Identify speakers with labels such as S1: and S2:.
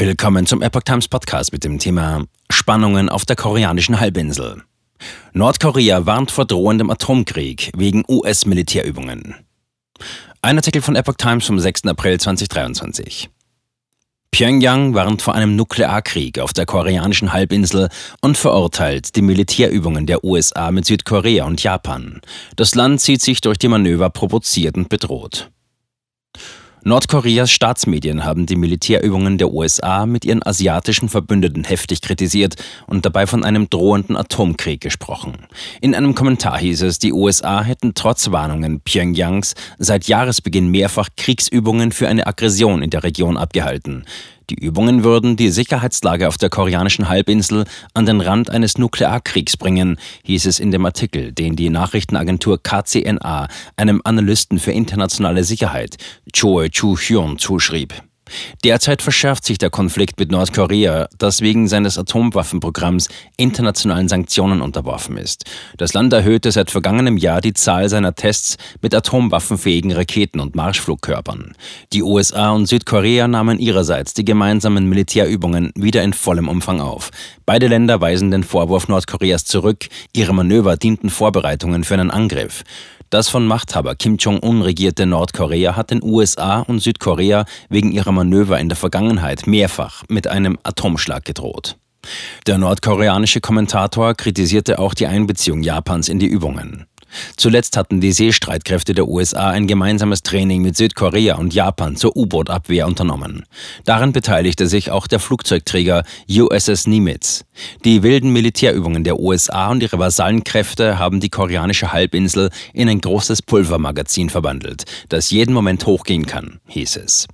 S1: Willkommen zum Epoch Times Podcast mit dem Thema Spannungen auf der koreanischen Halbinsel. Nordkorea warnt vor drohendem Atomkrieg wegen US-Militärübungen. Ein Artikel von Epoch Times vom 6. April 2023. Pyongyang warnt vor einem Nuklearkrieg auf der koreanischen Halbinsel und verurteilt die Militärübungen der USA mit Südkorea und Japan. Das Land sieht sich durch die Manöver provoziert und bedroht. Nordkoreas Staatsmedien haben die Militärübungen der USA mit ihren asiatischen Verbündeten heftig kritisiert und dabei von einem drohenden Atomkrieg gesprochen. In einem Kommentar hieß es, die USA hätten trotz Warnungen Pyongyangs seit Jahresbeginn mehrfach Kriegsübungen für eine Aggression in der Region abgehalten. Die Übungen würden die Sicherheitslage auf der koreanischen Halbinsel an den Rand eines Nuklearkriegs bringen, hieß es in dem Artikel, den die Nachrichtenagentur KCNA einem Analysten für internationale Sicherheit, Choi Chu-hyun, zuschrieb. Derzeit verschärft sich der Konflikt mit Nordkorea, das wegen seines Atomwaffenprogramms internationalen Sanktionen unterworfen ist. Das Land erhöhte seit vergangenem Jahr die Zahl seiner Tests mit atomwaffenfähigen Raketen und Marschflugkörpern. Die USA und Südkorea nahmen ihrerseits die gemeinsamen Militärübungen wieder in vollem Umfang auf. Beide Länder weisen den Vorwurf Nordkoreas zurück, ihre Manöver dienten Vorbereitungen für einen Angriff. Das von Machthaber Kim Jong-un regierte Nordkorea hat den USA und Südkorea wegen ihrer Manöver in der Vergangenheit mehrfach mit einem Atomschlag gedroht. Der nordkoreanische Kommentator kritisierte auch die Einbeziehung Japans in die Übungen. Zuletzt hatten die Seestreitkräfte der USA ein gemeinsames Training mit Südkorea und Japan zur U-Boot-Abwehr unternommen. Daran beteiligte sich auch der Flugzeugträger USS Nimitz. Die wilden Militärübungen der USA und ihre Vasallenkräfte haben die koreanische Halbinsel in ein großes Pulvermagazin verwandelt, das jeden Moment hochgehen kann, hieß es.